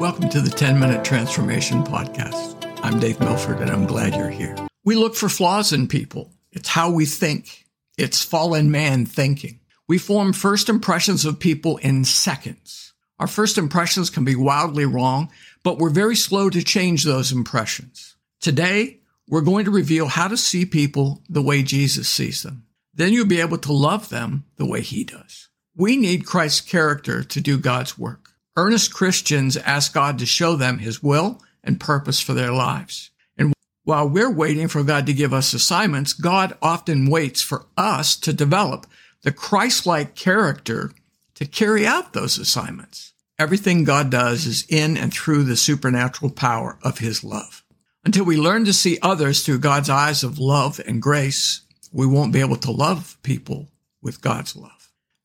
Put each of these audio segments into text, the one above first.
Welcome to the 10 Minute Transformation Podcast. I'm Dave Milford and I'm glad you're here. We look for flaws in people. It's how we think. It's fallen man thinking. We form first impressions of people in seconds. Our first impressions can be wildly wrong, but we're very slow to change those impressions. Today, we're going to reveal how to see people the way Jesus sees them. Then you'll be able to love them the way he does. We need Christ's character to do God's work. Earnest Christians ask God to show them his will and purpose for their lives. And while we're waiting for God to give us assignments, God often waits for us to develop the Christ-like character to carry out those assignments. Everything God does is in and through the supernatural power of his love. Until we learn to see others through God's eyes of love and grace, we won't be able to love people with God's love.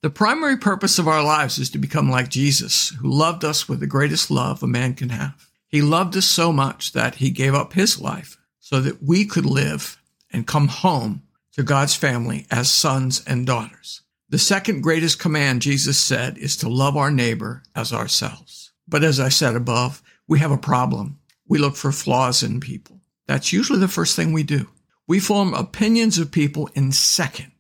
The primary purpose of our lives is to become like Jesus, who loved us with the greatest love a man can have. He loved us so much that he gave up his life so that we could live and come home to God's family as sons and daughters. The second greatest command Jesus said is to love our neighbor as ourselves. But as I said above, we have a problem. We look for flaws in people. That's usually the first thing we do. We form opinions of people in seconds.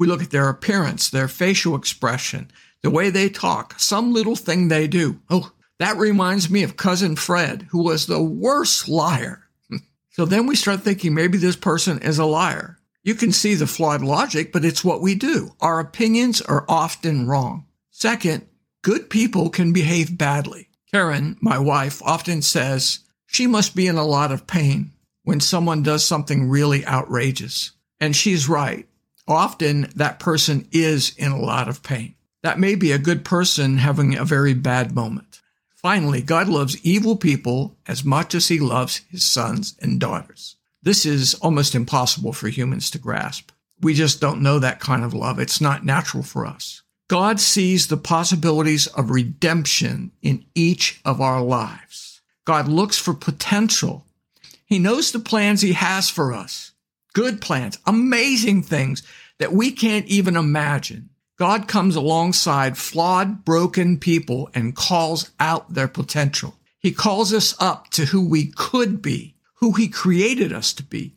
We look at their appearance, their facial expression, the way they talk, some little thing they do. Oh, that reminds me of cousin Fred, who was the worst liar. so then we start thinking maybe this person is a liar. You can see the flawed logic, but it's what we do. Our opinions are often wrong. Second, good people can behave badly. Karen, my wife, often says she must be in a lot of pain when someone does something really outrageous. And she's right often that person is in a lot of pain. That may be a good person having a very bad moment. Finally, God loves evil people as much as he loves his sons and daughters. This is almost impossible for humans to grasp. We just don't know that kind of love. It's not natural for us. God sees the possibilities of redemption in each of our lives. God looks for potential. He knows the plans he has for us. Good plans, amazing things that we can't even imagine. God comes alongside flawed, broken people and calls out their potential. He calls us up to who we could be, who he created us to be.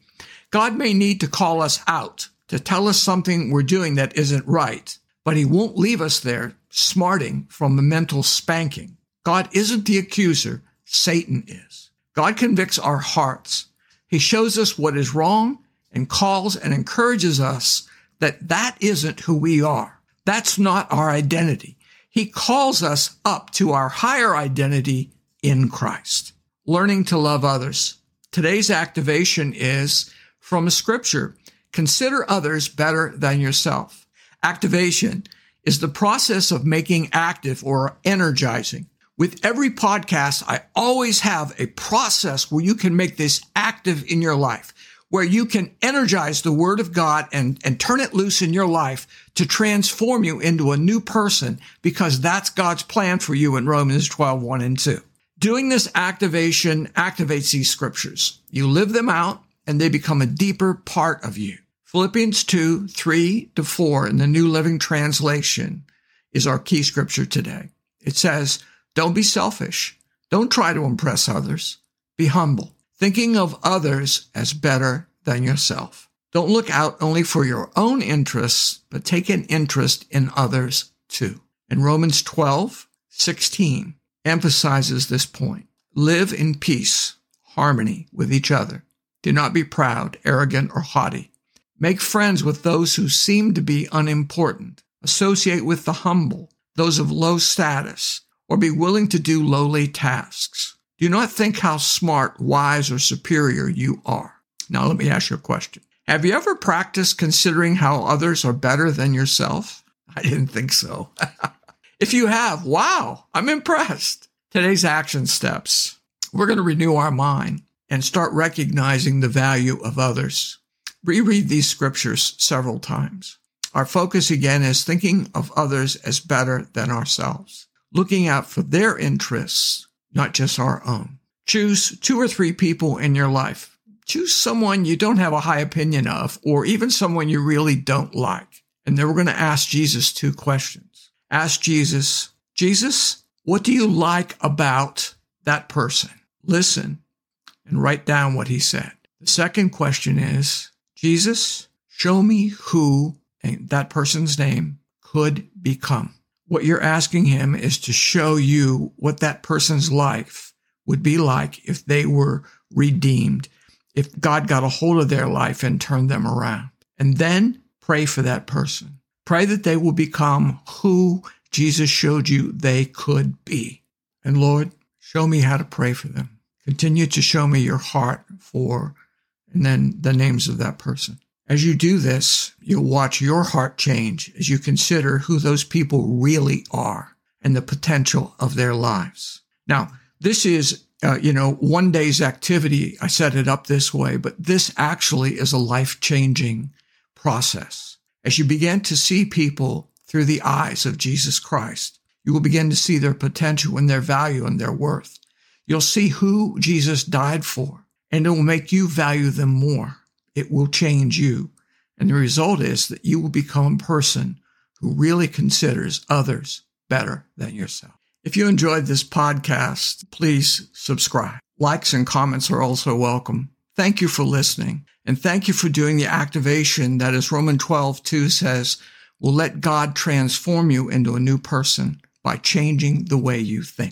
God may need to call us out to tell us something we're doing that isn't right, but he won't leave us there smarting from the mental spanking. God isn't the accuser. Satan is. God convicts our hearts. He shows us what is wrong and calls and encourages us that that isn't who we are. That's not our identity. He calls us up to our higher identity in Christ. Learning to love others. Today's activation is from a scripture. Consider others better than yourself. Activation is the process of making active or energizing. With every podcast, I always have a process where you can make this active in your life where you can energize the word of God and, and turn it loose in your life to transform you into a new person because that's God's plan for you in Romans 12, 1 and 2. Doing this activation activates these scriptures. You live them out and they become a deeper part of you. Philippians 2, 3 to 4 in the New Living Translation is our key scripture today. It says, don't be selfish. Don't try to impress others. Be humble thinking of others as better than yourself. Don't look out only for your own interests, but take an interest in others too. And Romans 12, 16 emphasizes this point. Live in peace, harmony with each other. Do not be proud, arrogant, or haughty. Make friends with those who seem to be unimportant. Associate with the humble, those of low status, or be willing to do lowly tasks. Do not think how smart, wise, or superior you are. Now, let me ask you a question. Have you ever practiced considering how others are better than yourself? I didn't think so. if you have, wow, I'm impressed. Today's action steps. We're going to renew our mind and start recognizing the value of others. Reread these scriptures several times. Our focus again is thinking of others as better than ourselves, looking out for their interests not just our own. Choose two or three people in your life. Choose someone you don't have a high opinion of, or even someone you really don't like. And then we're going to ask Jesus two questions. Ask Jesus, Jesus, what do you like about that person. Listen and write down what he said. The second question is, Jesus, show me who that person's name could become. What you're asking him is to show you what that person's life would be like if they were redeemed, if God got a hold of their life and turned them around. And then pray for that person. Pray that they will become who Jesus showed you they could be. And Lord, show me how to pray for them. Continue to show me your heart for, and then the names of that person. As you do this, you'll watch your heart change as you consider who those people really are and the potential of their lives. Now, this is, uh, you know, one day's activity. I set it up this way, but this actually is a life changing process. As you begin to see people through the eyes of Jesus Christ, you will begin to see their potential and their value and their worth. You'll see who Jesus died for, and it will make you value them more. It will change you. And the result is that you will become a person who really considers others better than yourself. If you enjoyed this podcast, please subscribe. Likes and comments are also welcome. Thank you for listening. And thank you for doing the activation that, as Romans 12, 2 says, will let God transform you into a new person by changing the way you think.